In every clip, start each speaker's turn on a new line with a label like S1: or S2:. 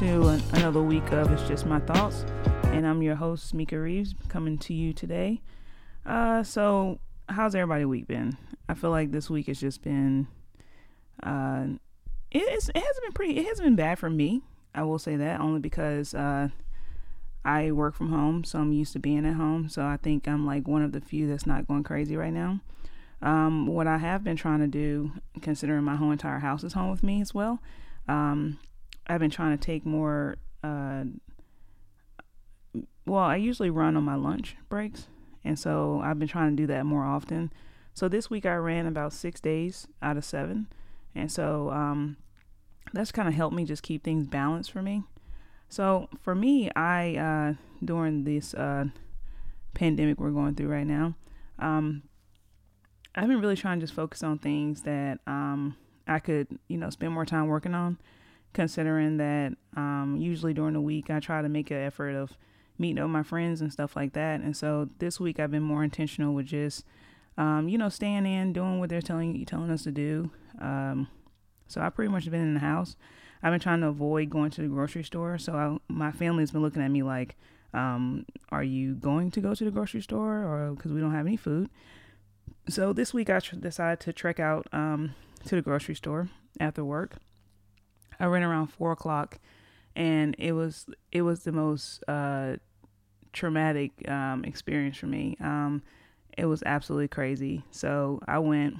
S1: to an, another week of It's Just My Thoughts. And I'm your host, Mika Reeves, coming to you today. Uh, so, how's everybody week been? I feel like this week has just been, uh, it's, it hasn't been pretty, it hasn't been bad for me. I will say that only because, uh, I work from home, so I'm used to being at home. So I think I'm like one of the few that's not going crazy right now. Um, what I have been trying to do, considering my whole entire house is home with me as well, um, I've been trying to take more. Uh, well, I usually run on my lunch breaks, and so I've been trying to do that more often. So this week I ran about six days out of seven, and so um, that's kind of helped me just keep things balanced for me. So for me, I uh, during this uh, pandemic we're going through right now, um, I've been really trying to just focus on things that um, I could, you know, spend more time working on. Considering that um, usually during the week I try to make an effort of meeting up with my friends and stuff like that. And so this week I've been more intentional with just, um, you know, staying in, doing what they're telling you, telling us to do. Um, so I've pretty much been in the house. I've been trying to avoid going to the grocery store. So I, my family's been looking at me like, um, "Are you going to go to the grocery store?" Or because we don't have any food. So this week I tr- decided to trek out um, to the grocery store after work. I ran around four o'clock, and it was it was the most uh, traumatic um, experience for me. Um, it was absolutely crazy. So I went,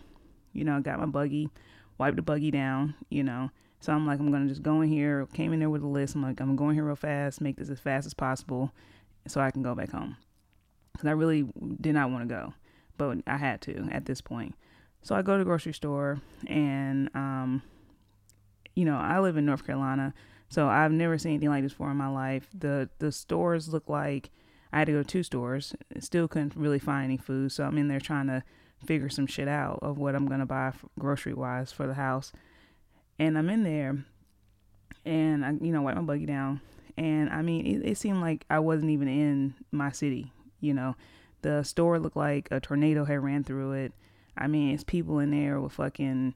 S1: you know, got my buggy, wiped the buggy down, you know. So I'm like, I'm gonna just go in here. Came in there with a list. I'm like, I'm going here real fast, make this as fast as possible, so I can go back home. Cause I really did not want to go but I had to at this point. So I go to the grocery store and um you know, I live in North Carolina, so I've never seen anything like this before in my life. The the stores look like I had to go to two stores. Still couldn't really find any food, so I'm in there trying to figure some shit out of what I'm gonna buy grocery wise for the house. And I'm in there, and I you know wipe my buggy down, and I mean it, it seemed like I wasn't even in my city. You know, the store looked like a tornado had ran through it. I mean, it's people in there with fucking.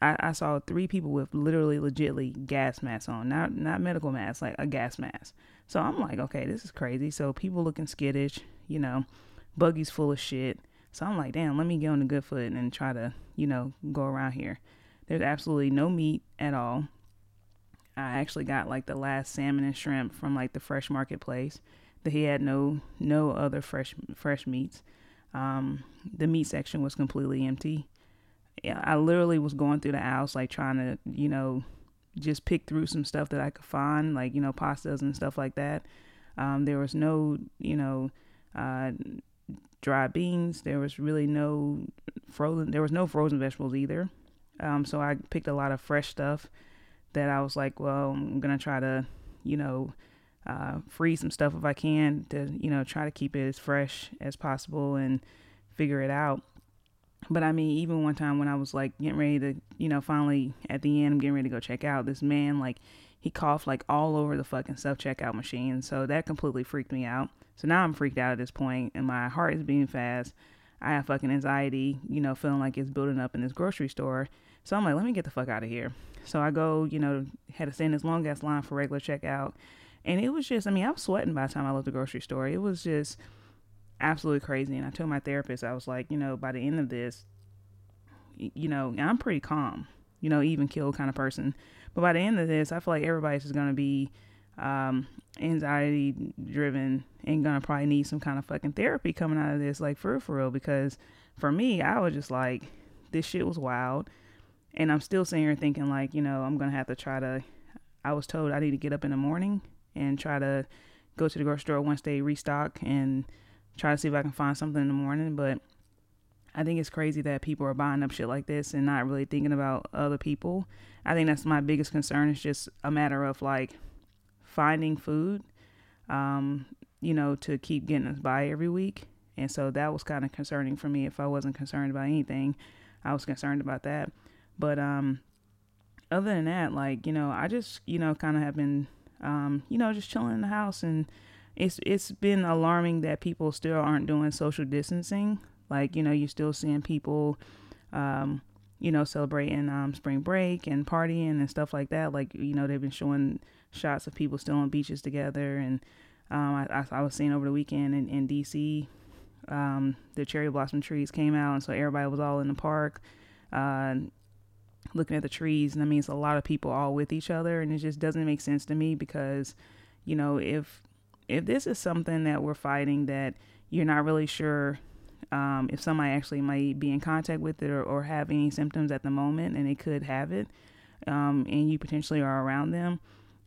S1: I, I saw three people with literally, legitly gas masks on, not not medical masks, like a gas mask. So I'm like, okay, this is crazy. So people looking skittish, you know, buggies full of shit. So I'm like, damn, let me get on the good foot and try to, you know, go around here. There's absolutely no meat at all. I actually got like the last salmon and shrimp from like the fresh marketplace that he had no no other fresh fresh meats. Um, the meat section was completely empty. I literally was going through the aisles like trying to you know just pick through some stuff that I could find like you know pastas and stuff like that. Um, there was no you know uh, dry beans. There was really no frozen. There was no frozen vegetables either. Um, so I picked a lot of fresh stuff that I was like, well, I'm gonna try to you know uh, freeze some stuff if I can to, you know, try to keep it as fresh as possible and figure it out. But I mean, even one time when I was like getting ready to, you know, finally at the end, I'm getting ready to go check out, this man, like, he coughed like all over the fucking self checkout machine. So that completely freaked me out. So now I'm freaked out at this point and my heart is beating fast. I have fucking anxiety, you know, feeling like it's building up in this grocery store. So I'm like, let me get the fuck out of here. So I go, you know, had to stand this long ass line for regular checkout. And it was just, I mean, I was sweating by the time I left the grocery store. It was just absolutely crazy. And I told my therapist, I was like, you know, by the end of this, you know, I'm pretty calm, you know, even kill kind of person. But by the end of this, I feel like everybody's just going to be um, anxiety driven and going to probably need some kind of fucking therapy coming out of this, like for real, for real. Because for me, I was just like, this shit was wild. And I'm still sitting here thinking, like, you know, I'm going to have to try to. I was told I need to get up in the morning and try to go to the grocery store once they restock and try to see if I can find something in the morning. But I think it's crazy that people are buying up shit like this and not really thinking about other people. I think that's my biggest concern. It's just a matter of like finding food, um, you know, to keep getting us by every week. And so that was kind of concerning for me. If I wasn't concerned about anything, I was concerned about that. But um, other than that, like you know, I just you know kind of have been um, you know, just chilling in the house. And it's it's been alarming that people still aren't doing social distancing. Like, you know, you're still seeing people, um, you know, celebrating um, spring break and partying and stuff like that. Like, you know, they've been showing shots of people still on beaches together. And um, I, I, was seeing over the weekend in, in DC, um, the cherry blossom trees came out. And so everybody was all in the park uh, looking at the trees. And that means a lot of people all with each other. And it just doesn't make sense to me because, you know, if if this is something that we're fighting that you're not really sure um, if somebody actually might be in contact with it or, or, have any symptoms at the moment and they could have it um, and you potentially are around them.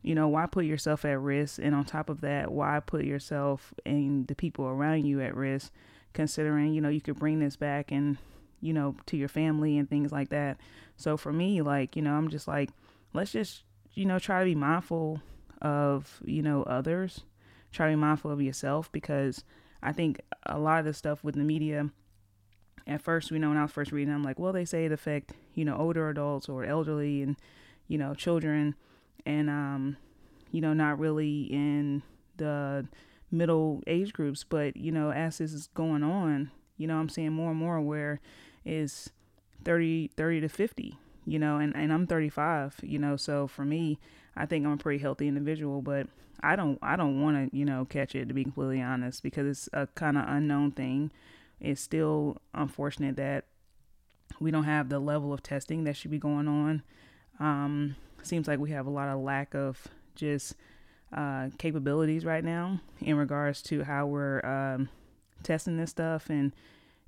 S1: You know why put yourself at risk? And on top of that why put yourself and the people around you at risk considering you know you could bring this back and you know to your family and things like that. So for me like you know i'm just like let's just you know try to be mindful of you know others try to be mindful of yourself because I think a lot of the stuff with the media, at first, you know, when I was first reading, I'm like, well, they say it affect, you know, older adults or elderly and, you know, children and, um, you know, not really in the middle age groups. But, you know, as this is going on, you know, I'm seeing more and more where is 30, 30 to 50, you know, and, and I'm 35, you know, so for me, I think I'm a pretty healthy individual, but I don't I don't want to you know catch it to be completely honest because it's a kind of unknown thing. It's still unfortunate that we don't have the level of testing that should be going on. Um, seems like we have a lot of lack of just uh, capabilities right now in regards to how we're um, testing this stuff and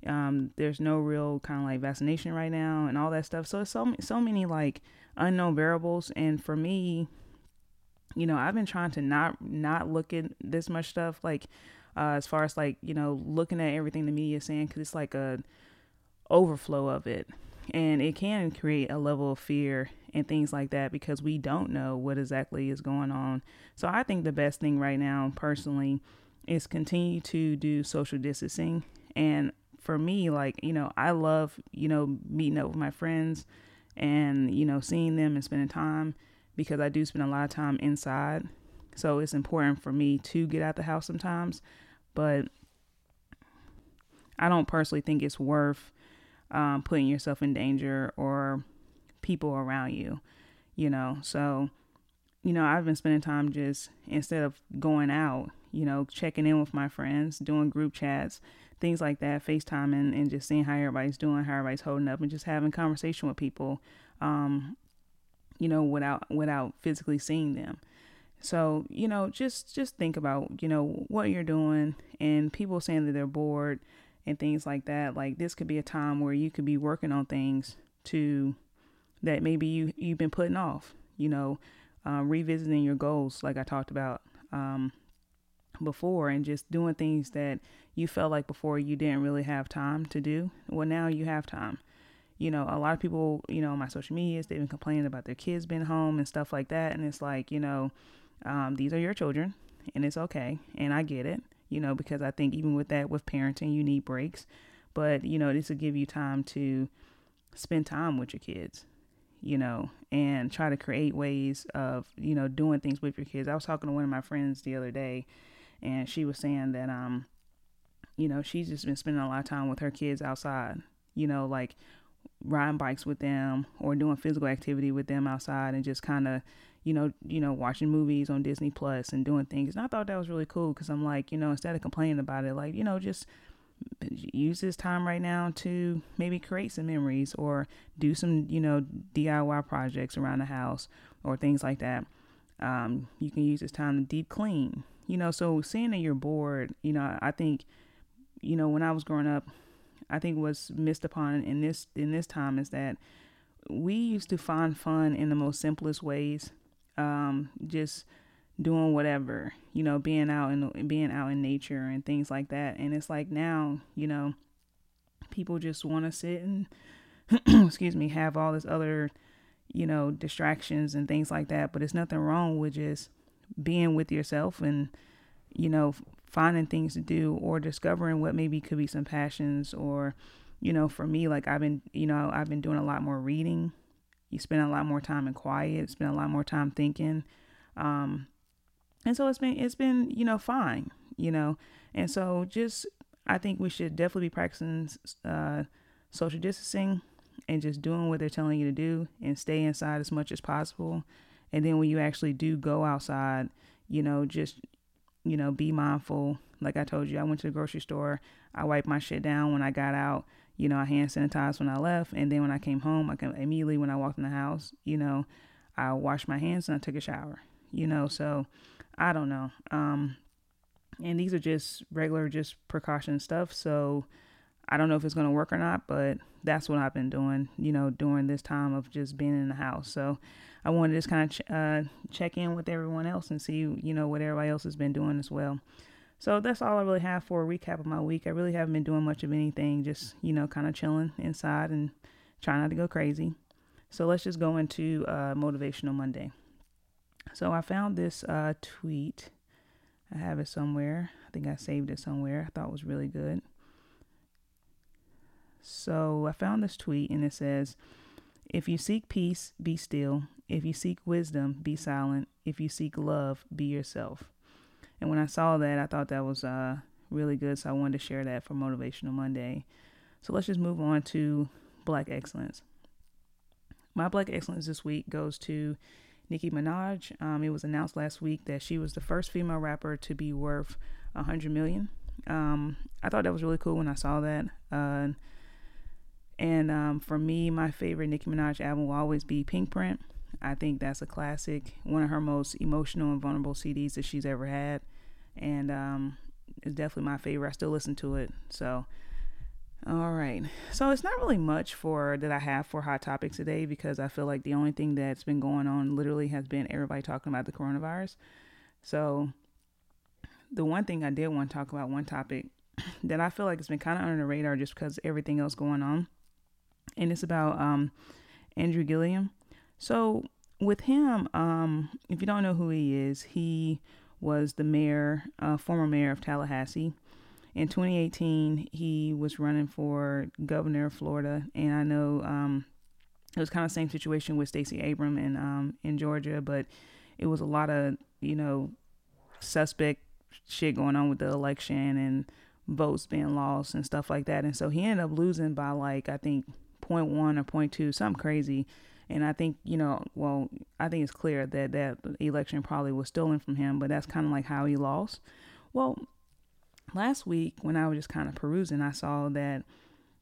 S1: um, there's no real kind of like vaccination right now and all that stuff. So it's so so many like unknown variables. And for me you know, I've been trying to not not look at this much stuff like uh, as far as like you know looking at everything the media is saying because it's like a overflow of it. And it can create a level of fear and things like that because we don't know what exactly is going on. So i think the best thing right now personally is continue to do social distancing and for me like you know i love you know meeting up with my friends and you know seeing them and spending time because I do spend a lot of time inside. So it's important for me to get out the house sometimes, but I don't personally think it's worth um, putting yourself in danger or people around you, you know. So, you know, I've been spending time just instead of going out, you know, checking in with my friends, doing group chats, things like that, FaceTiming and just seeing how everybody's doing, how everybody's holding up, and just having conversation with people. Um, you know, without without physically seeing them. So, you know, just just think about, you know, what you're doing and people saying that they're bored and things like that. Like this could be a time where you could be working on things to that maybe you you've been putting off, you know, um, revisiting your goals like I talked about um, before and just doing things that you felt like before you didn't really have time to do. Well, now you have time you know, a lot of people, you know, on my social medias, they've been complaining about their kids being home and stuff like that. And it's like, you know, um, these are your children and it's okay. And I get it, you know, because I think even with that, with parenting, you need breaks. But, you know, this will give you time to spend time with your kids, you know, and try to create ways of, you know, doing things with your kids. I was talking to one of my friends the other day and she was saying that, um, you know, she's just been spending a lot of time with her kids outside, you know, like riding bikes with them or doing physical activity with them outside and just kind of you know you know watching movies on disney plus and doing things. And i thought that was really cool because i'm like you know instead of complaining about it like you know just use this time right now to maybe create some memories or do some you know diy projects around the house or things like that. Um, you can use this time to deep clean you know so seeing that you're bored you know i think you know when i was growing up I think was missed upon in this in this time is that we used to find fun in the most simplest ways, um, just doing whatever, you know, being out and being out in nature and things like that. And it's like now, you know, people just want to sit and excuse me, have all this other, you know, distractions and things like that. But it's nothing wrong with just being with yourself and, you know, finding things to do or discovering what maybe could be some passions or you know for me like i've been you know i've been doing a lot more reading. You spend a lot more time in quiet spend a lot more time thinking. Um and so it's been it's been you know fine you know. And so just i think we should definitely be practicing uh social distancing and just doing what they're telling you to do and stay inside as much as possible. And then when you actually do go outside, you know, just, you know, be mindful. Like I told you, I went to the grocery store. I wiped my shit down when I got out. You know, I hand sanitized when I left. And then when I came home, I can immediately when I walked in the house, you know, I washed my hands and I took a shower. You know, so I don't know. Um, and these are just regular, just precaution stuff. So I don't know if it's going to work or not, but that's what I've been doing, you know, during this time of just being in the house. So I wanted to just kind of ch- uh, check in with everyone else and see, you know, what everybody else has been doing as well. So that's all I really have for a recap of my week. I really haven't been doing much of anything, just, you know, kind of chilling inside and trying not to go crazy. So let's just go into uh, Motivational Monday. So I found this uh, tweet. I have it somewhere. I think I saved it somewhere. I thought it was really good. So I found this tweet and it says, If you seek peace, be still. If you seek wisdom, be silent. If you seek love, be yourself. And when I saw that, I thought that was uh, really good. So I wanted to share that for Motivational Monday. So let's just move on to Black Excellence. My Black Excellence this week goes to Nicki Minaj. Um, it was announced last week that she was the first female rapper to be worth a hundred million. Um, I thought that was really cool when I saw that. Uh, and um, for me, my favorite Nicki Minaj album will always be Pink Print. I think that's a classic, one of her most emotional and vulnerable CDs that she's ever had, and um, it's definitely my favorite. I still listen to it. So, all right. So it's not really much for that I have for hot topics today because I feel like the only thing that's been going on literally has been everybody talking about the coronavirus. So the one thing I did want to talk about, one topic that I feel like it's been kind of under the radar just because everything else going on and it's about um, Andrew Gillum. So with him, um, if you don't know who he is, he was the mayor, uh, former mayor of Tallahassee. In 2018, he was running for governor of Florida, and I know um, it was kind of the same situation with Stacey Abrams in um, in Georgia, but it was a lot of you know suspect shit going on with the election and votes being lost and stuff like that, and so he ended up losing by like I think 0.1 or 0.2, something crazy. And I think, you know, well, I think it's clear that that election probably was stolen from him, but that's kind of like how he lost. Well, last week when I was just kind of perusing, I saw that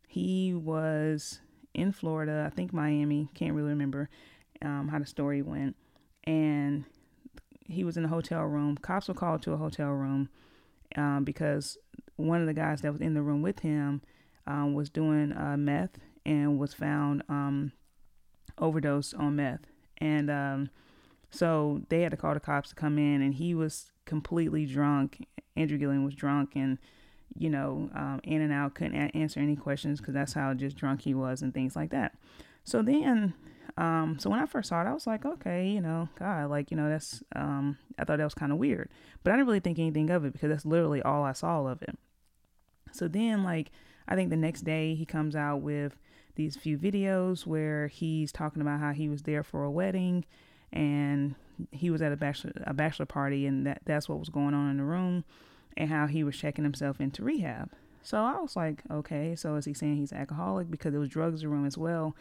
S1: he was in Florida, I think Miami, can't really remember um, how the story went. And he was in a hotel room. Cops were called to a hotel room um, because one of the guys that was in the room with him um, was doing uh, meth and was found um, overdosed on meth. And um, so they had to call the cops to come in, and he was completely drunk. Andrew Gillum was drunk and, you know, um, in and out, couldn't a- answer any questions because that's how just drunk he was and things like that. So then, um, so when I first saw it, I was like, okay, you know, God, like, you know, that's, um, I thought that was kind of weird, but I didn't really think anything of it because that's literally all I saw of it. So then, like, I think the next day he comes out with these few videos where he's talking about how he was there for a wedding and he was at a bachelor a bachelor party and that that's what was going on in the room and how he was checking himself into rehab. So I was like, okay, so is he saying he's alcoholic because there was drugs in the room as well,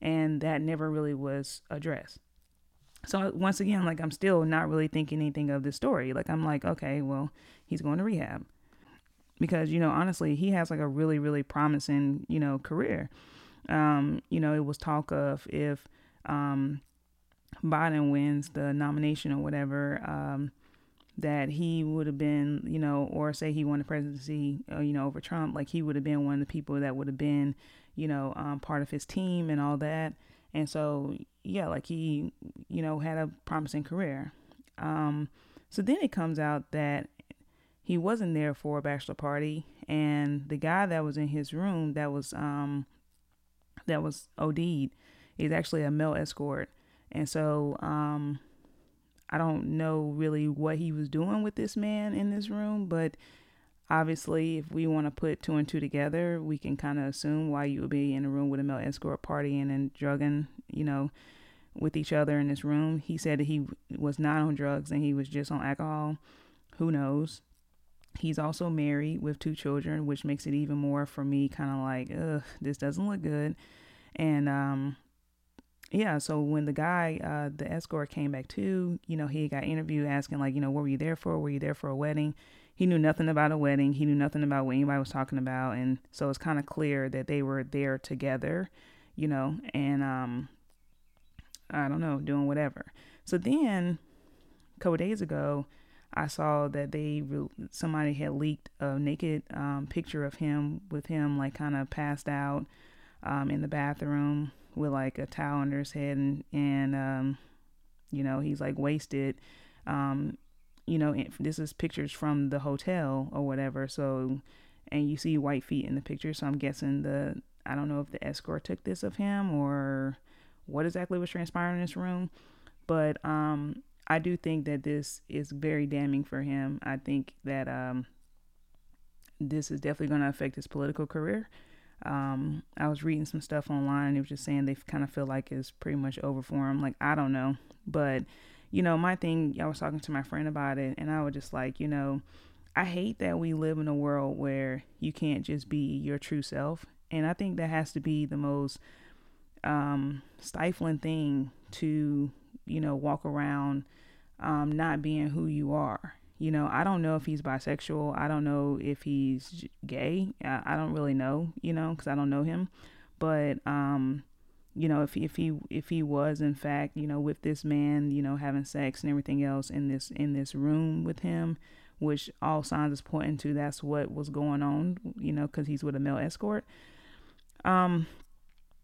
S1: and that never really was addressed. So once again, like I'm still not really thinking anything of this story. Like I'm like, okay, well, he's going to rehab because you know honestly he has like a really really promising you know career um, you know, it was talk of if um, Biden wins the nomination or whatever, um, that he would have been, you know, or say he won the presidency, uh, you know, over Trump, like he would have been one of the people that would have been, you know, um, part of his team and all that. And so, yeah, like he, you know, had a promising career. Um, so then it comes out that he wasn't there for a bachelor party, and the guy that was in his room that was um, that was OD'd is actually a male escort. And so um, I don't know really what he was doing with this man in this room, but obviously, if we want to put two and two together, we can kind of assume why you would be in a room with a male escort partying and drugging, you know, with each other in this room. He said that he was not on drugs and he was just on alcohol. Who knows? He's also married with two children, which makes it even more for me kind of like, ugh, this doesn't look good. And um, yeah, so when the guy, uh, the escort came back to, you know, he got interviewed asking like, you know, what were you there for? Were you there for a wedding? He knew nothing about a wedding. He knew nothing about what anybody was talking about, and so it's kind of clear that they were there together, you know, and um, I don't know, doing whatever. So then, a couple days ago, I saw that they somebody had leaked a naked um, picture of him with him like kind of passed out um, in the bathroom with like a towel under his head and, and um, you know, he's like wasted. Um, you know, this is pictures from the hotel or whatever. So, and you see white feet in the picture. So I'm guessing the, I don't know if the escort took this of him or what exactly was transpiring in this room. But um, I do think that this is very damning for him. I think that um, this is definitely going to affect his political career. Um, I was reading some stuff online. It was just saying they kind of feel like it's pretty much over for him. Like I don't know, but you know, my thing. I was talking to my friend about it, and I was just like, you know, I hate that we live in a world where you can't just be your true self, and I think that has to be the most um, stifling thing to you know walk around um, not being who you are you know, I don't know if he's bisexual. I don't know if he's gay. I, don't really know, you know, because I don't know him. But um, you know, if if he if he was in fact, you know, with this man, you know, having sex and everything else in this in this room with him, which all signs is pointing to that's what was going on, you know, because he's with a male escort. Um,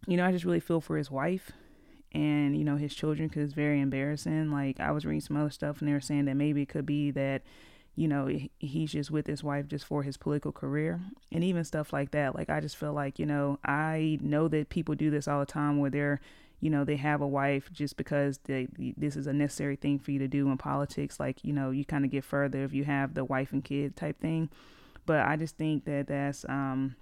S1: you know, I just really feel for his wife and you know his children because it's very embarrassing. Like i was reading some other stuff and they were saying that maybe it could be that you know he's just with his wife just for his political career and even stuff like that. Like i just feel like you know i know that people do this all the time where they're you know they have a wife just because they, this is a necessary thing for you to do in politics. Like you know you kind of get further if you have the wife and kid type thing. But i just think that that's um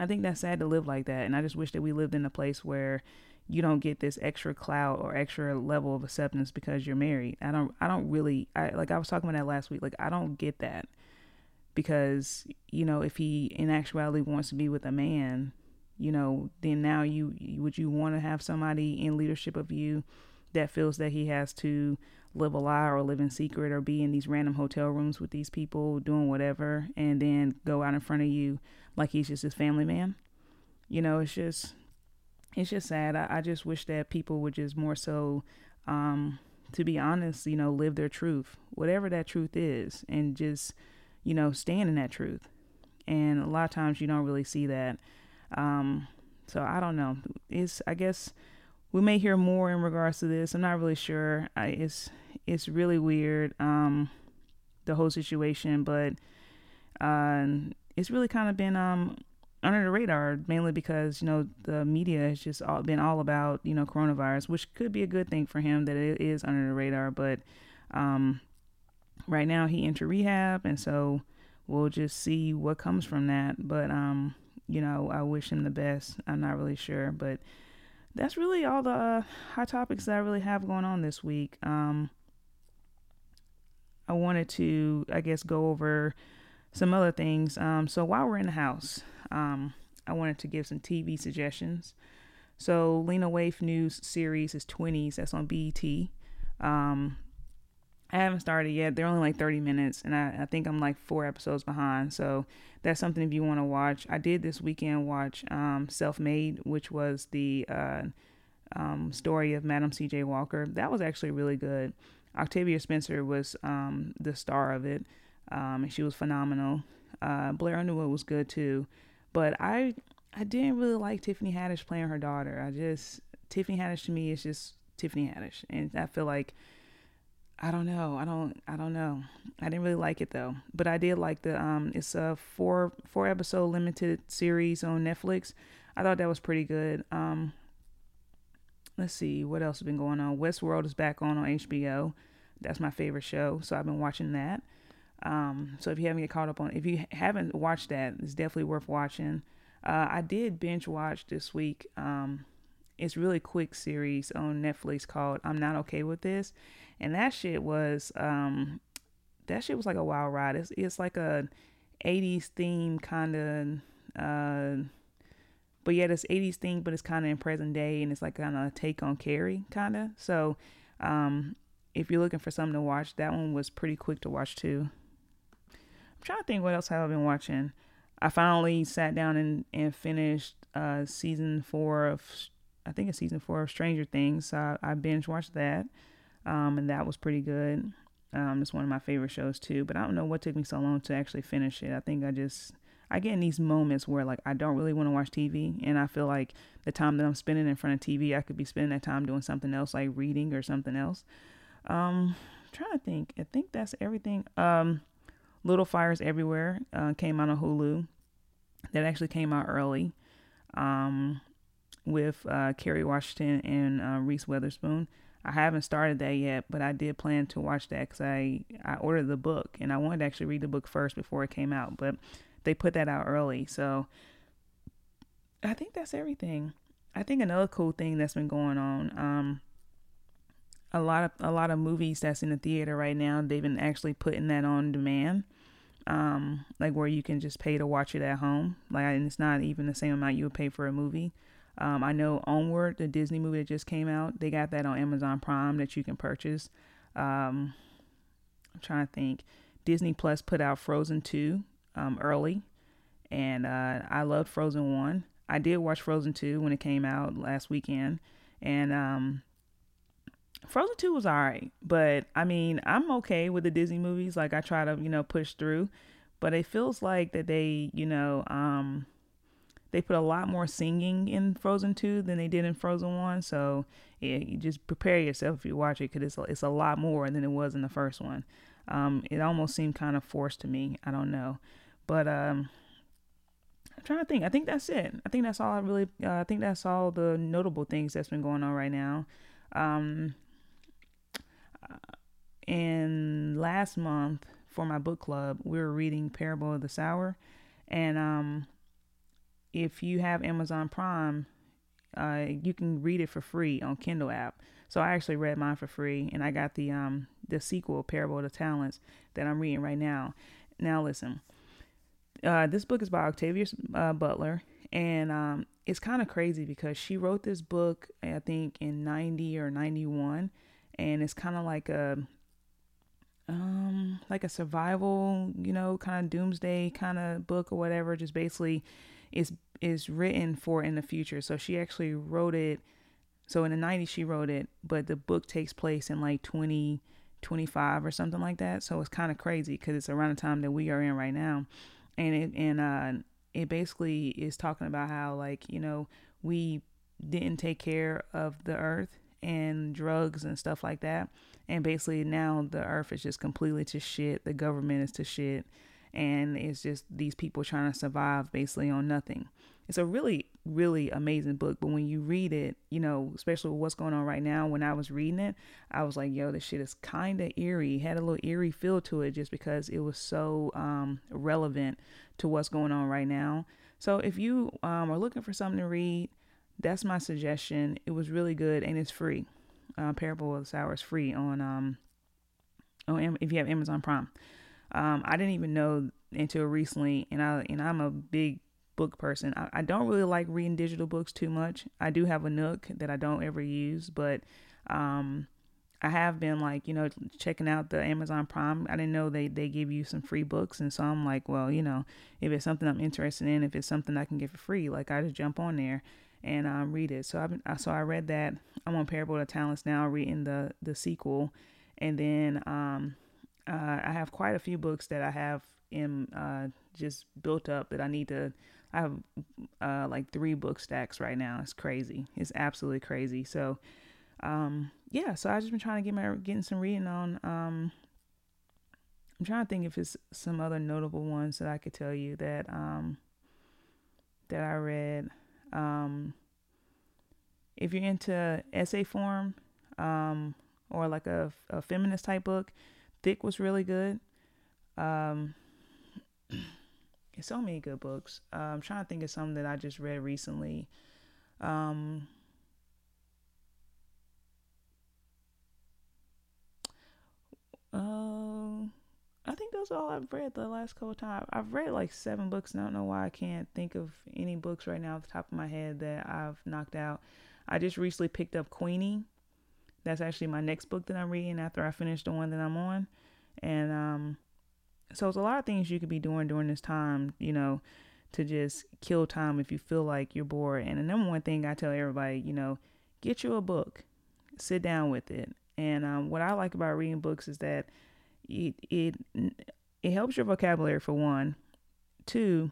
S1: i think that's sad to live like that and i just wish that we lived in a place where you don't get this extra clout or extra level of acceptance because you're married. I don't I don't really I like I was talking about that last week. Like I don't get that. Because, you know, if he in actuality wants to be with a man, you know, then now you would you want to have somebody in leadership of you that feels that he has to live a lie or live in secret or be in these random hotel rooms with these people doing whatever and then go out in front of you like he's just his family man. You know, it's just it's just sad. I, I just wish that people would just more so, um, to be honest, you know, live their truth, whatever that truth is, and just, you know, stand in that truth. And a lot of times you don't really see that. Um, so I don't know. It's I guess we may hear more in regards to this. I'm not really sure. I, it's it's really weird. Um, the whole situation, but uh, it's really kind of been um under the radar mainly because you know the media has just all, been all about you know coronavirus which could be a good thing for him that it is under the radar but um, right now he entered rehab and so we'll just see what comes from that but um, you know i wish him the best. I'm not really sure but that's really all the uh, hot topics that i really have going on this week. Um, i wanted to i guess go over some other things. Um, so while we're in the house um, I wanted to give some TV suggestions. So Lena Waithe News series is 20s. That's on BET. Um, I haven't started yet. They're only like 30 minutes, and I, I think I'm like four episodes behind. So that's something if you want to watch. I did this weekend watch um, Self Made, which was the uh, um, story of Madam C.J. Walker. That was actually really good. Octavia Spencer was um, the star of it, um, and she was phenomenal. Uh, Blair Underwood was good too. But I I didn't really like Tiffany Haddish playing her daughter. I just Tiffany Haddish to me is just Tiffany Haddish, and I feel like I don't know. I don't. I don't know. I didn't really like it though, but I did like the. Um, it's a four four episode limited series on Netflix. I thought that was pretty good. Um, let's see what else has been going on. Westworld is back on on HBO. That's my favorite show, so I've been watching that. Um, so if you haven't get caught up on, if you haven't watched that, it's definitely worth watching. Uh, I did binge watch this week. Um, it's really quick series on Netflix called "I'm Not Okay with This," and that shit was um, that shit was like a wild ride. It's it's like a '80s theme kind of uh, but yet it's 80s thing, but it's kind of in present day and it's like kind of a take on Carrie, kind of. So, um, if you're looking for something to watch, that one was pretty quick to watch too. I'm trying to think what else have I been watching. I finally sat down and, and finished uh, season four of, I think it's season four of Stranger Things. So I, I binge watched that, um, and that was pretty good. Um, it's one of my favorite shows too. But I don't know what took me so long to actually finish it. I think I just I get in these moments where like I don't really want to watch TV, and I feel like the time that I'm spending in front of TV, I could be spending that time doing something else, like reading or something else. Um, I'm trying to think. I think that's everything. Um, Little Fires Everywhere uh, came out on Hulu. That actually came out early. Um, with uh, Kerry Washington and uh, Reese Witherspoon. I haven't started that yet, but I did plan to watch that because I I ordered the book and I wanted to actually read the book first before it came out, but they put that out early, so I think that's everything. I think another cool thing that's been going on, um, a lot of a lot of movies that's in the theater right now, they've been actually putting that on demand, um, like where you can just pay to watch it at home, like and it's not even the same amount you would pay for a movie. Um, I know Onward, the Disney movie that just came out, they got that on Amazon Prime that you can purchase. Um, I'm trying to think. Disney Plus put out Frozen 2 um, early, and uh, I loved Frozen 1. I did watch Frozen 2 when it came out last weekend, and um, Frozen 2 was alright, but I mean, I'm okay with the Disney movies. Like, I try to, you know, push through, but it feels like that they, you know, um, they put a lot more singing in Frozen 2 than they did in Frozen 1. So yeah, you just prepare yourself if you watch it because it's, a, it's a lot more than it was in the first one. Um, it almost seemed kind of forced to me. I don't know. But um, I'm trying to think. I think that's it. I think that's all I really, uh, I think that's all the notable things that's been going on right now. Um, and last month for my book club, we were reading Parable of the Sower. And um, if you have Amazon Prime, uh, you can read it for free on Kindle app. So I actually read mine for free, and I got the um the sequel, Parable of the Talents, that I'm reading right now. Now listen, uh, this book is by Octavia uh, Butler, and um, it's kind of crazy because she wrote this book I think in '90 or '91, and it's kind of like a um like a survival, you know, kind of doomsday kind of book or whatever. Just basically is is written for in the future. So she actually wrote it. So in the 90s she wrote it, but the book takes place in like 2025 or something like that. So it's kind of crazy because it's around the time that we are in right now, and it and uh it basically is talking about how like you know we didn't take care of the earth and drugs and stuff like that. And basically now the earth is just completely to shit. The government is to shit and it's just these people trying to survive basically on nothing. It's a really, really amazing book, but when you read it, you know, especially what's going on right now, when I was reading it, I was like, yo, this shit is kind of eerie. It had a little eerie feel to it just because it was so um, relevant to what's going on right now. So if you um, are looking for something to read, that's my suggestion. It was really good and it's free. Uh, Parable of the Sower is free on um, on if you have Amazon Prime. Um, I didn't even know until recently, and I and I'm a big book person. I, I, don't really like reading digital books too much. I do have a Nook that I don't ever use, but um, I have been like you know checking out the Amazon Prime. I didn't know they they give you some free books, and so I'm like, well, you know, if it's something I'm interested in, if it's something I can get for free, like I just jump on there and um, read it. So I've so I read that. I'm on Parable of Talents now, reading the the sequel, and then um, uh, I have quite a few books that I have in uh, just built up that I need to. I have uh, like three book stacks right now. It's crazy. It's absolutely crazy. So, um, yeah. So I've just been trying to get my getting some reading on. Um, I'm trying to think if it's some other notable ones that I could tell you that um, that I read. Um, if you're into essay form um, or like a, a feminist type book, Thick was really good. Um, so many good books. Uh, I'm trying to think of some that I just read recently. Um, uh, I think those are all I've read the last couple times. I've read like seven books, and I don't know why I can't think of any books right now off the top of my head that I've knocked out. I just recently picked up Queenie. That's actually my next book that I'm reading after I finish the one that I'm on. And um, so it's a lot of things you could be doing during this time, you know, to just kill time if you feel like you're bored. And the number one thing I tell everybody, you know, get you a book, sit down with it. And um, what I like about reading books is that it it it helps your vocabulary for one. Two,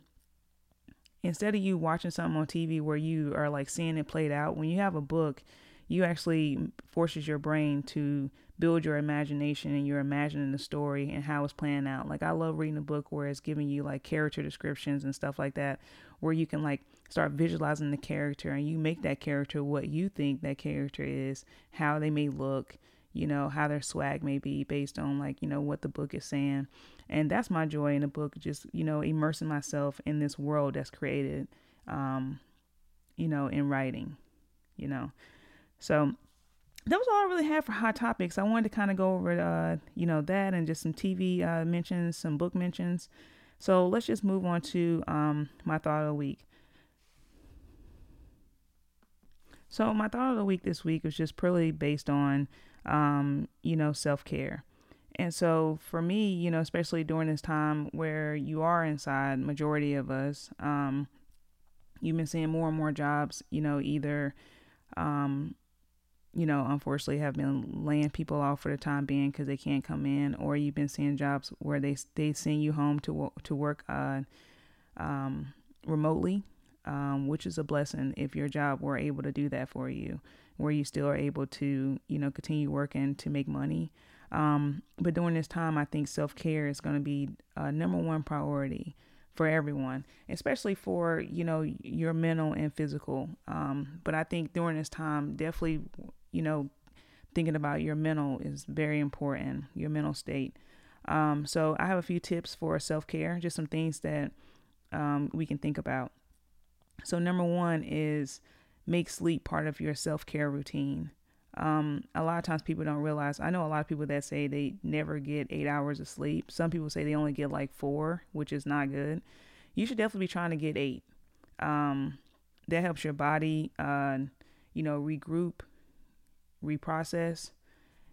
S1: instead of you watching something on TV where you are like seeing it played out, when you have a book, you actually forces your brain to build your imagination and you're imagining the story and how it's playing out. Like I love reading a book where it's giving you like character descriptions and stuff like that, where you can like start visualizing the character and you make that character what you think that character is, how they may look, you know, how their swag may be based on like, you know, what the book is saying. And that's my joy in the book, just, you know, immersing myself in this world that's created, um, you know, in writing, you know. So that was all I really had for hot topics. I wanted to kind of go over, uh, you know, that and just some TV uh, mentions, some book mentions. So let's just move on to um, my thought of the week. So my thought of the week this week was just purely based on, um, you know, self care. And so for me, you know, especially during this time where you are inside, majority of us, um, you've been seeing more and more jobs, you know, either um, you know, unfortunately have been laying people off for the time being because they can't come in, or you've been seeing jobs where they they send you home to to work uh, um, remotely, um, which is a blessing if your job were able to do that for you, where you still are able to you know continue working to make money. Um, but during this time, I think self care is going to be a number one priority for everyone, especially for you know your mental and physical. Um, but I think during this time, definitely you know, thinking about your mental is very important, your mental state. Um, so I have a few tips for self care, just some things that um, we can think about. So number one is make sleep part of your self care routine. Um, a lot of times people don't realize. I know a lot of people that say they never get eight hours of sleep. Some people say they only get like four, which is not good. You should definitely be trying to get eight. Um, that helps your body, uh, you know, regroup reprocess.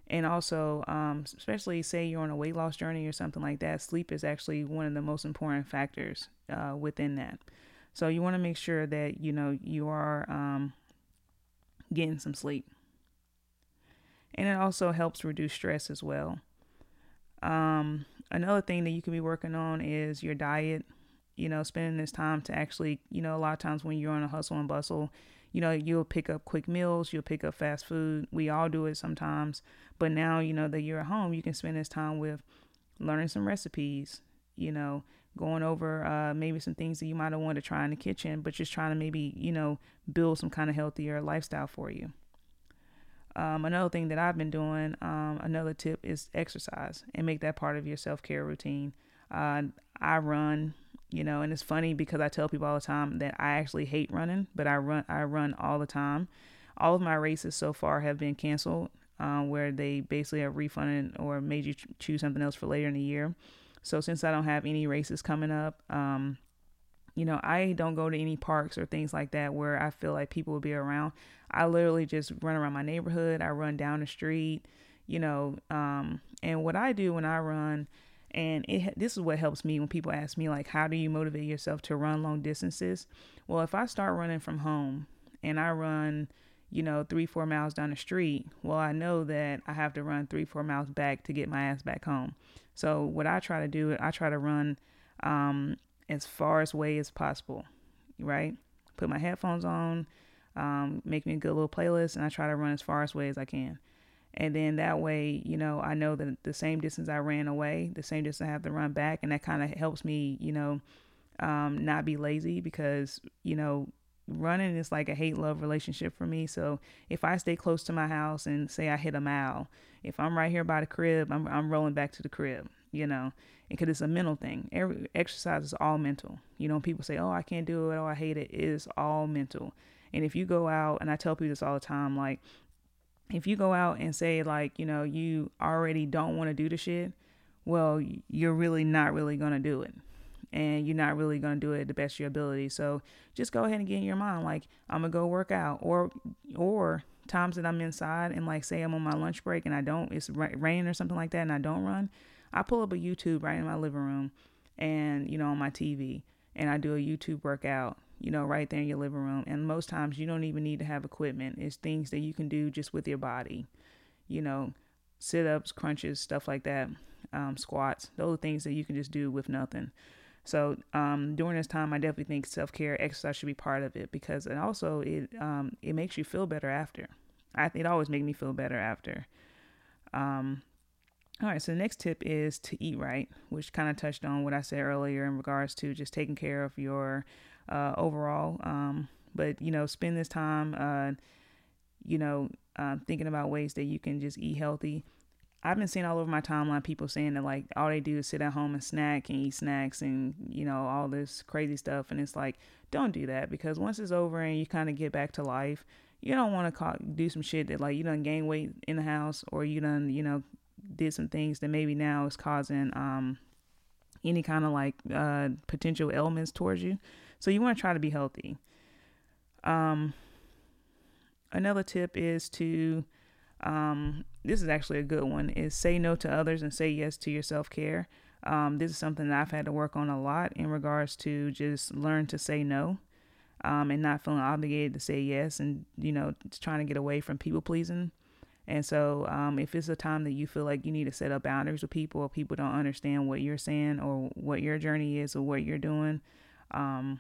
S1: And also, um, especially say you're on a weight loss journey or something like that, sleep is actually one of the most important factors uh, within that. So you want to make sure that you know you are um, getting some sleep, and it also helps reduce stress as well. Um, another thing that you can be working on is your diet. You know, spending this time to actually, you know, a lot of times when you're on a hustle and bustle, you know, you'll pick up quick meals, you'll pick up fast food. We all do it sometimes. But now, you know, that you're at home, you can spend this time with learning some recipes, you know, going over uh, maybe some things that you might have wanted to try in the kitchen, but just trying to maybe, you know, build some kind of healthier lifestyle for you. Um, another thing that I've been doing, um, another tip is exercise and make that part of your self care routine. Uh, I run you know and it's funny because i tell people all the time that i actually hate running but i run i run all the time all of my races so far have been canceled uh, where they basically have refunded or made you ch- choose something else for later in the year so since i don't have any races coming up um, you know i don't go to any parks or things like that where i feel like people will be around. I literally just run around my neighborhood. I run down the street you know um, and what i do when i run and it this is what helps me when people ask me like how do you motivate yourself to run long distances? Well if i start running from home and i run you know three four miles down the street well i know that i have to run three four miles back to get my ass back home so what i try to do i try to run um, as far as way as possible right put my headphones on um, make me a good little playlist and i try to run as far as way as i can and then that way, you know, I know that the same distance I ran away, the same distance I have to run back. And that kind of helps me, you know, um, not be lazy because, you know, running is like a hate love relationship for me. So if I stay close to my house and say I hit a mile, if I'm right here by the crib, I'm, I'm rolling back to the crib, you know, because it's a mental thing. Every exercise is all mental. You know, people say, oh, I can't do it. Oh, I hate it. It is all mental. And if you go out, and I tell people this all the time, like if you go out and say like you know you already don't want to do the shit well, you're really not really going to do it. And you're not really going to do it the best of your ability. So just go ahead and get in your mind, like, I'm going to go work out. Or, or times that I'm inside and, like, say I'm on my lunch break and I don't, it's raining or something like that, and I don't run, I pull up a YouTube right in my living room and, you know, on my TV, and I do a YouTube workout you know, right there in your living room. And most times you don't even need to have equipment. It's things that you can do just with your body, you know, sit ups, crunches, stuff like that, um, squats. Those are things that you can just do with nothing. So um, during this time, I definitely think self care, exercise should be part of it because and also it um, it makes you feel better after. I it always makes me feel better after. Um, all right, so the next tip is to eat right, which kind of touched on what I said earlier in regards to just taking care of your uh, overall. Um, but you know, spend this time, uh, you know, uh, thinking about ways that you can just eat healthy. I've been seeing all over my timeline people saying that like all they do is sit at home and snack and eat snacks and you know all this crazy stuff, and it's like don't do that because once it's over and you kind of get back to life, you don't want to do some shit that like you done gain weight in the house or you done you know did some things that maybe now is causing um any kind of like uh potential ailments towards you. So you want to try to be healthy. Um, another tip is to, um, this is actually a good one, is say no to others and say yes to your self care. Um, this is something that I've had to work on a lot in regards to just learn to say no. Um, and not feeling obligated to say yes and you know trying to get away from people pleasing and so um, if it's a time that you feel like you need to set up boundaries with people or people don't understand what you're saying or what your journey is or what you're doing um,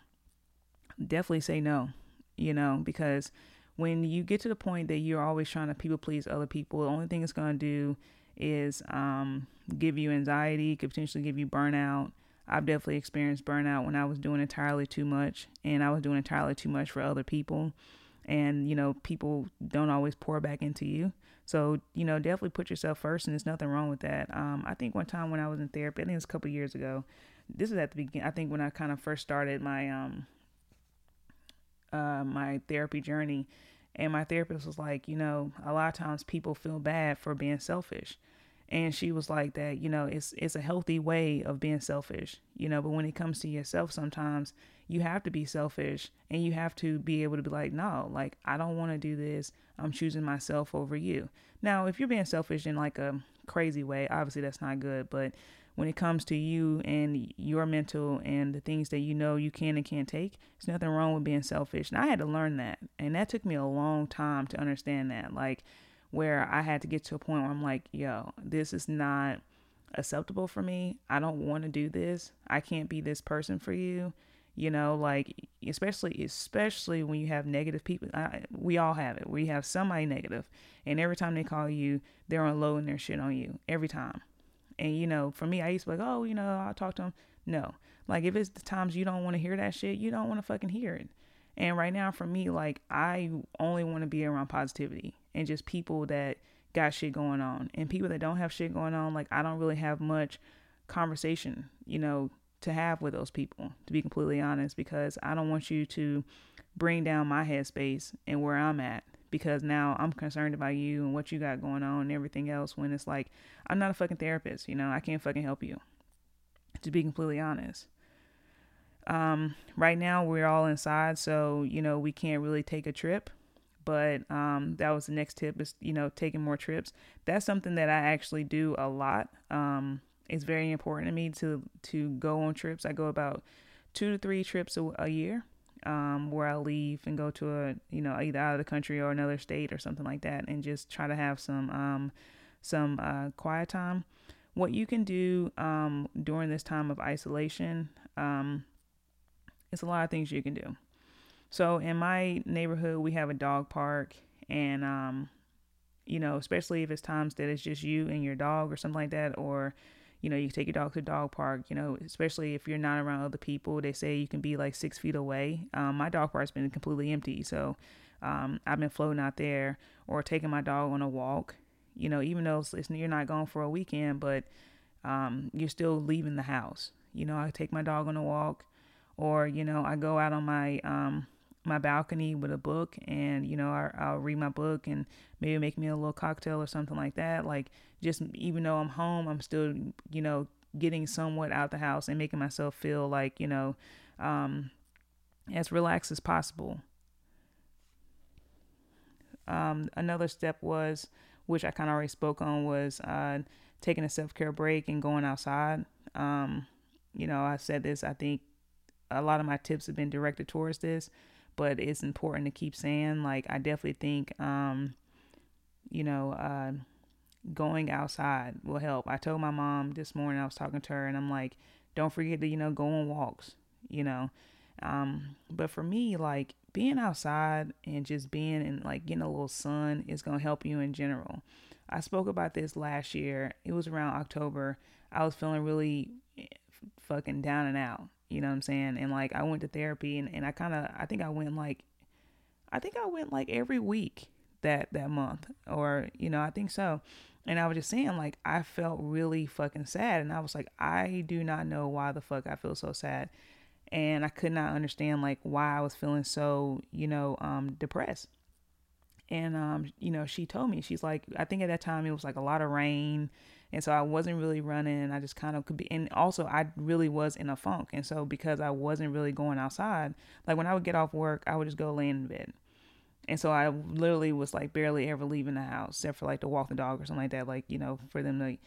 S1: definitely say no, you know, because when you get to the point that you're always trying to people please other people, the only thing it's going to do is um, give you anxiety, could potentially give you burnout. I've definitely experienced burnout when I was doing entirely too much and I was doing entirely too much for other people. And, you know, people don't always pour back into you. So, you know, definitely put yourself first, and there's nothing wrong with that. Um, I think one time when I was in therapy, I think it was a couple years ago, this was at the beginning, I think when I kind of first started my, um, uh, my therapy journey. And my therapist was like, you know, a lot of times people feel bad for being selfish. And she was like that, you know, it's it's a healthy way of being selfish, you know, but when it comes to yourself sometimes you have to be selfish and you have to be able to be like, no, like I don't want to do this. I'm choosing myself over you. Now, if you're being selfish in like a crazy way, obviously that's not good, but when it comes to you and your mental and the things that you know you can and can't take, there's nothing wrong with being selfish. And I had to learn that. And that took me a long time to understand that. Like, where I had to get to a point where I'm like, yo, this is not acceptable for me. I don't want to do this. I can't be this person for you. You know, like especially especially when you have negative people. I, we all have it. We have somebody negative, and every time they call you, they're unloading their shit on you. Every time. And you know, for me, I used to be like, oh, you know, I'll talk to him. No, like if it's the times you don't want to hear that shit, you don't want to fucking hear it. And right now, for me, like I only want to be around positivity and just people that got shit going on, and people that don't have shit going on. Like I don't really have much conversation, you know, to have with those people. To be completely honest, because I don't want you to bring down my headspace and where I'm at because now I'm concerned about you and what you got going on and everything else when it's like I'm not a fucking therapist, you know, I can't fucking help you. To be completely honest. Um, right now we're all inside, so you know, we can't really take a trip. But um, that was the next tip is, you know, taking more trips. That's something that I actually do a lot. Um, it's very important to me to to go on trips. I go about two to three trips a, a year um, where I leave and go to a you know either out of the country or another state or something like that, and just try to have some um, some uh, quiet time. What you can do um, during this time of isolation, um, it's a lot of things you can do. So in my neighborhood, we have a dog park, and um, you know, especially if it's times that it's just you and your dog or something like that, or you know, you take your dog to the dog park, you know, especially if you're not around other people. They say you can be like six feet away. Um, my dog park's been completely empty. So um, I've been floating out there or taking my dog on a walk, you know, even though you're not going for a weekend, but um, you're still leaving the house. You know, I take my dog on a walk or, you know, I go out on my, um, my balcony with a book and you know I, I'll read my book and maybe make me a little cocktail or something like that. Like just even though i'm home i'm still you know getting somewhat out the house and making myself feel like you know um, as relaxed as possible. Um, another step was which i kind of already spoke on was uh, taking a self-care break and going outside. Um, you know i said this i think a lot of my tips have been directed towards this but it's important to keep saying like i definitely think um you know uh going outside will help. I told my mom this morning i was talking to her and i'm like don't forget to you know go on walks you know? Um but for me like being outside and just being and like getting a little sun is going to help you in general. I spoke about this last year. It was around october. I was feeling really eh, fucking down and out you know what I'm saying? And like I went to therapy and, and I kind of I think I went like I think I went like every week that that month or you know, I think so. And I was just saying like I felt really fucking sad and I was like I do not know why the fuck I feel so sad. And I could not understand like why I was feeling so, you know, um depressed. And um you know, she told me she's like I think at that time it was like a lot of rain and so I wasn't really running. I just kind of could be, and also I really was in a funk. And so because I wasn't really going outside, like when I would get off work, I would just go lay in bed. And so I literally was like barely ever leaving the house, except for like to walk the dog or something like that, like you know, for them to,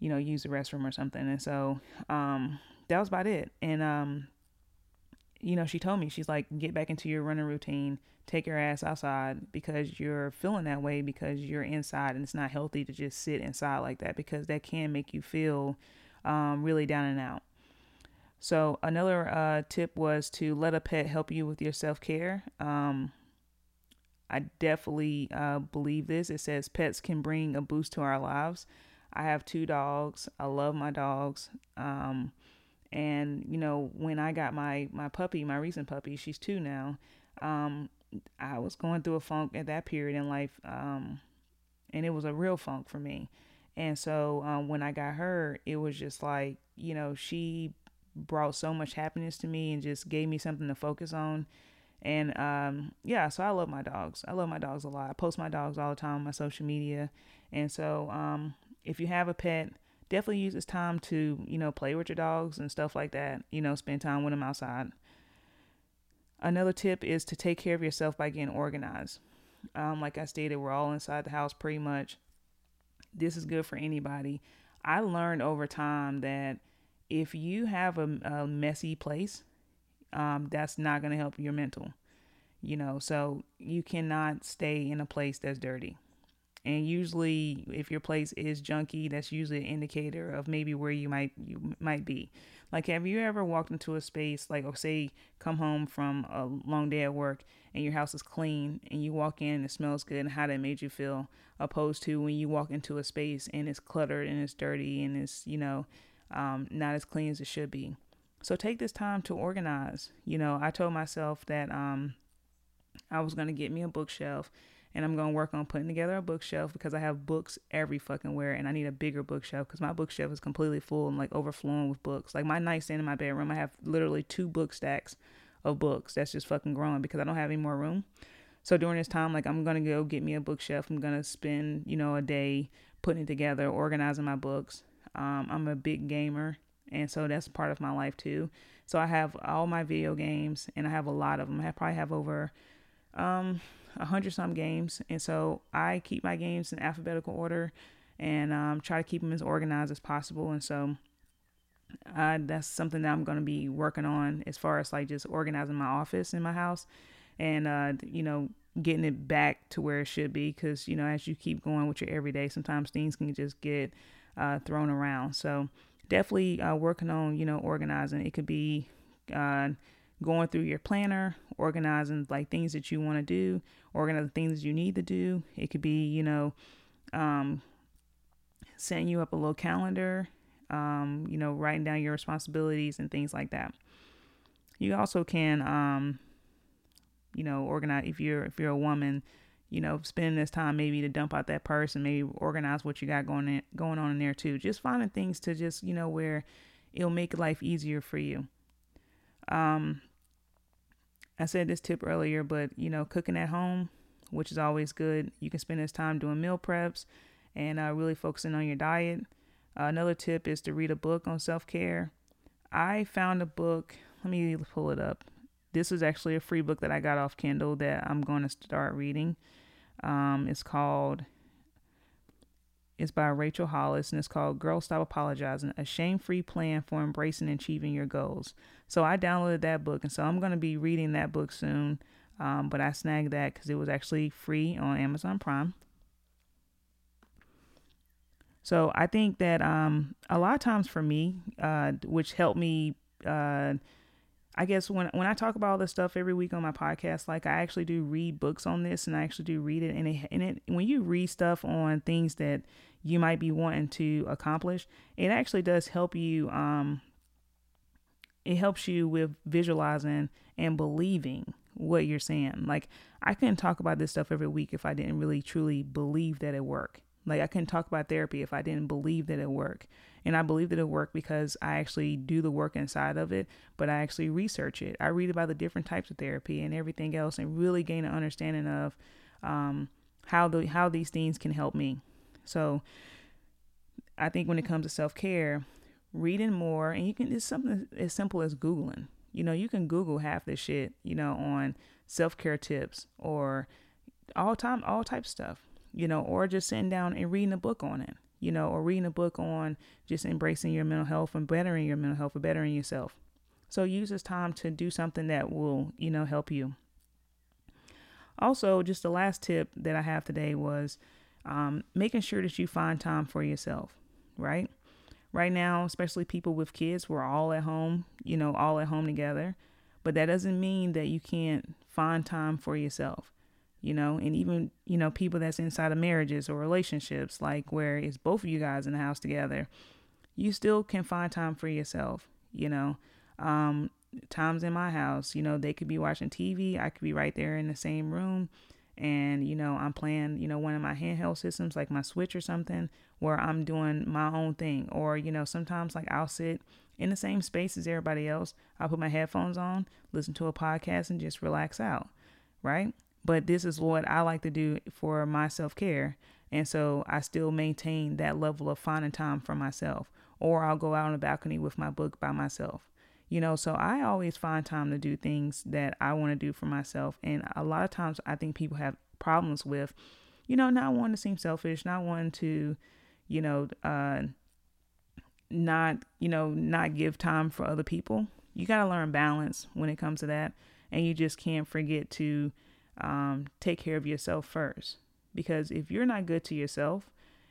S1: you know, use the restroom or something. And so um, that was about it. And um, you know, she told me, she's like, get back into your running routine, take your ass outside because you're feeling that way because you're inside and it's not healthy to just sit inside like that because that can make you feel um, really down and out. So, another uh, tip was to let a pet help you with your self care. Um, I definitely uh, believe this. It says pets can bring a boost to our lives. I have two dogs. I love my dogs. Um, and you know, when I got my my puppy, my recent puppy, she's two now. Um, I was going through a funk at that period in life, um, and it was a real funk for me. And so um, when I got her, it was just like you know she brought so much happiness to me and just gave me something to focus on. And um, yeah, so I love my dogs. I love my dogs a lot. I post my dogs all the time on my social media. And so um, if you have a pet, definitely use this time to, you know, play with your dogs and stuff like that. You know, spend time with them outside. Another tip is to take care of yourself by getting organized. Um, like I stated, we're all inside the house pretty much. This is good for anybody. I learned over time that if you have a, a messy place, um, that's not going to help your mental. You know, so you cannot stay in a place that's dirty. And usually, if your place is junky, that's usually an indicator of maybe where you might you might be. Like, have you ever walked into a space like, oh, say, come home from a long day at work and your house is clean and you walk in and it smells good and how that made you feel, opposed to when you walk into a space and it's cluttered and it's dirty and it's you know um, not as clean as it should be. So take this time to organize. You know, I told myself that um, I was gonna get me a bookshelf and I'm gonna work on putting together a bookshelf because I have books every fucking where, and I need a bigger bookshelf because my bookshelf is completely full and like overflowing with books. Like my nightstand in my bedroom, I have literally two book stacks of books that's just fucking growing because I don't have any more room. So during this time, like I'm gonna go get me a bookshelf. I'm gonna spend you know a day putting it together, organizing my books. Um, I'm a big gamer, and so that's part of my life too. So I have all my video games, and I have a lot of them. I probably have over um a hundred some games, and so I keep my games in alphabetical order and um, try to keep them as organized as possible. And so uh, that's something that I'm going to be working on as far as like just organizing my office in my house, and uh, you know getting it back to where it should be. Because you know as you keep going with your everyday, sometimes things can just get uh, thrown around. So definitely uh, working on you know organizing. It could be uh, going through your planner, organizing like things that you want to do, organizing things you need to do. It could be, you know, um, setting you up a little calendar, um, you know, writing down your responsibilities and things like that. You also can, um, you know, organize if you're if you're a woman, you know, spending this time maybe to dump out that purse and maybe organize what you got going in, going on in there too. Just finding things to just you know where it'll make life easier for you. Um, I said this tip earlier, but you know, cooking at home, which is always good. You can spend this time doing meal preps and uh, really focusing on your diet. Uh, another tip is to read a book on self care. I found a book. Let me pull it up. This is actually a free book that I got off Kindle that I'm going to start reading. Um, it's called it's by Rachel Hollis and it's called Girl Stop Apologizing A Shame Free Plan for Embracing and Achieving Your Goals. So I downloaded that book and so I'm going to be reading that book soon. Um, but I snagged that because it was actually free on Amazon Prime. So I think that um, a lot of times for me, uh, which helped me uh, I guess when when I talk about all this stuff every week on my podcast, like I actually do read books on this, and I actually do read it. And it and it when you read stuff on things that you might be wanting to accomplish, it actually does help you. Um, it helps you with visualizing and believing what you're saying. Like I couldn't talk about this stuff every week if I didn't really truly believe that it worked. Like I couldn't talk about therapy if I didn't believe that it worked. And I believe that it worked because I actually do the work inside of it, but I actually research it. I read about the different types of therapy and everything else and really gain an understanding of um, how the how these things can help me. So I think when it comes to self care, reading more and you can it's something as simple as Googling. You know, you can Google half this shit, you know, on self care tips or all time all type stuff you know, or just sitting down and reading a book on it, you know, or reading a book on just embracing your mental health and bettering your mental health or bettering yourself. So use this time to do something that will, you know, help you. Also, just the last tip that I have today was um, making sure that you find time for yourself, right? Right now, especially people with kids, we're all at home, you know, all at home together. But that doesn't mean that you can't find time for yourself you know, and even, you know, people that's inside of marriages or relationships, like where it's both of you guys in the house together, you still can find time for yourself, you know. Um, times in my house, you know, they could be watching TV, I could be right there in the same room, and, you know, I'm playing, you know, one of my handheld systems like my Switch or something, where I'm doing my own thing. Or, you know, sometimes like I'll sit in the same space as everybody else, I'll put my headphones on, listen to a podcast, and just relax out, right? But this is what I like to do for my self care. And so I still maintain that level of finding time for myself. Or I'll go out on the balcony with my book by myself. You know, so I always find time to do things that I want to do for myself. And a lot of times I think people have problems with, you know, not wanting to seem selfish, not wanting to, you know, uh, not, you know, not give time for other people. You got to learn balance when it comes to that. And you just can't forget to um, take care of yourself first. Because if you're not good to yourself,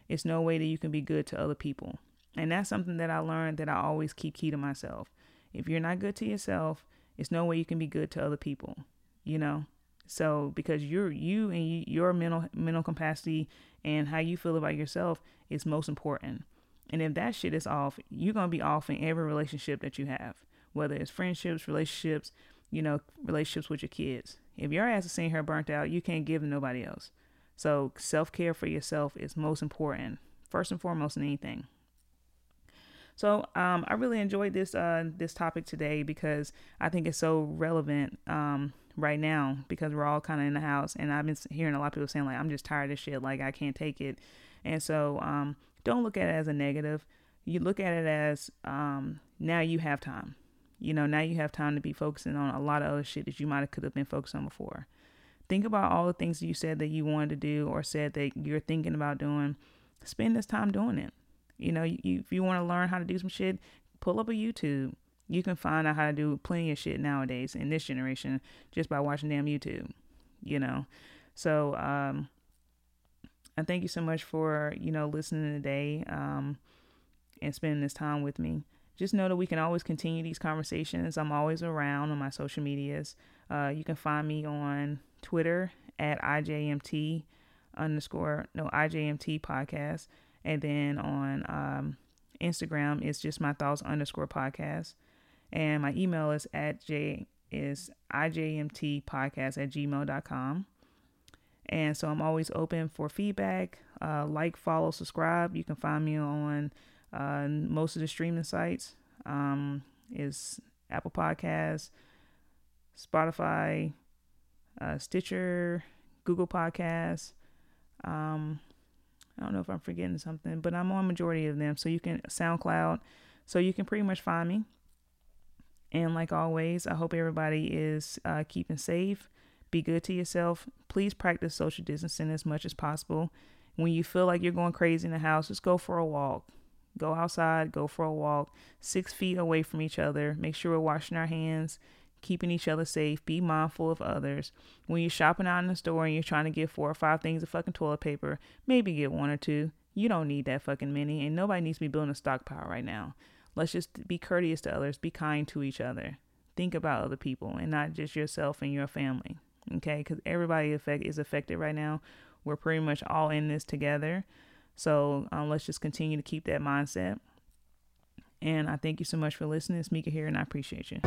S1: it's no way that you can be good to other people. And that's something that I learned that I always keep key to myself. If you're not good to yourself, it's no way you can be good to other people, you know? So because you're you and your mental mental capacity and how you feel about yourself is most important. And if that shit is off, you're going to be off in every relationship that you have, whether it's friendships, relationships, you know, relationships with your kids. If your ass is seeing her burnt out, you can't give to nobody else. So self care for yourself is most important, first and foremost in anything. So um, I really enjoyed this uh, this topic today because I think it's so relevant um, right now because we're all kind of in the house, and I've been hearing a lot of people saying like I'm just tired of shit, like I can't take it, and so um, don't look at it as a negative. You look at it as um, now you have time. You know, now you have time to be focusing on a lot of other shit that you might have could have been focused on before. Think about all the things that you said that you wanted to do or said that you're thinking about doing. Spend this time doing it. You know, you, if you want to learn how to do some shit, pull up a YouTube. You can find out how to do plenty of shit nowadays in this generation just by watching damn YouTube. You know, so um, I thank you so much for you know listening today um, and spending this time with me just know that we can always continue these conversations. I'm always around on my social medias. Uh, you can find me on Twitter at IJMT underscore, no, IJMT podcast. And then on um, Instagram, it's just my thoughts underscore podcast. And my email is at J is IJMT podcast at gmail.com. And so I'm always open for feedback. Uh, like, follow, subscribe. You can find me on uh, most of the streaming sites um, is Apple Podcasts, Spotify, uh, Stitcher, Google Podcasts. Um, I don't know if I'm forgetting something, but I'm on majority of them. So you can SoundCloud. So you can pretty much find me. And like always, I hope everybody is uh, keeping safe. Be good to yourself. Please practice social distancing as much as possible. When you feel like you're going crazy in the house, just go for a walk. Go outside, go for a walk, six feet away from each other. Make sure we're washing our hands, keeping each other safe. Be mindful of others. When you're shopping out in the store and you're trying to get four or five things of fucking toilet paper, maybe get one or two. You don't need that fucking many, and nobody needs to be building a stockpile right now. Let's just be courteous to others, be kind to each other. Think about other people and not just yourself and your family. Okay, because everybody is affected right now. We're pretty much all in this together. So um, let's just continue to keep that mindset. And I thank you so much for listening. It's Mika here, and I appreciate you.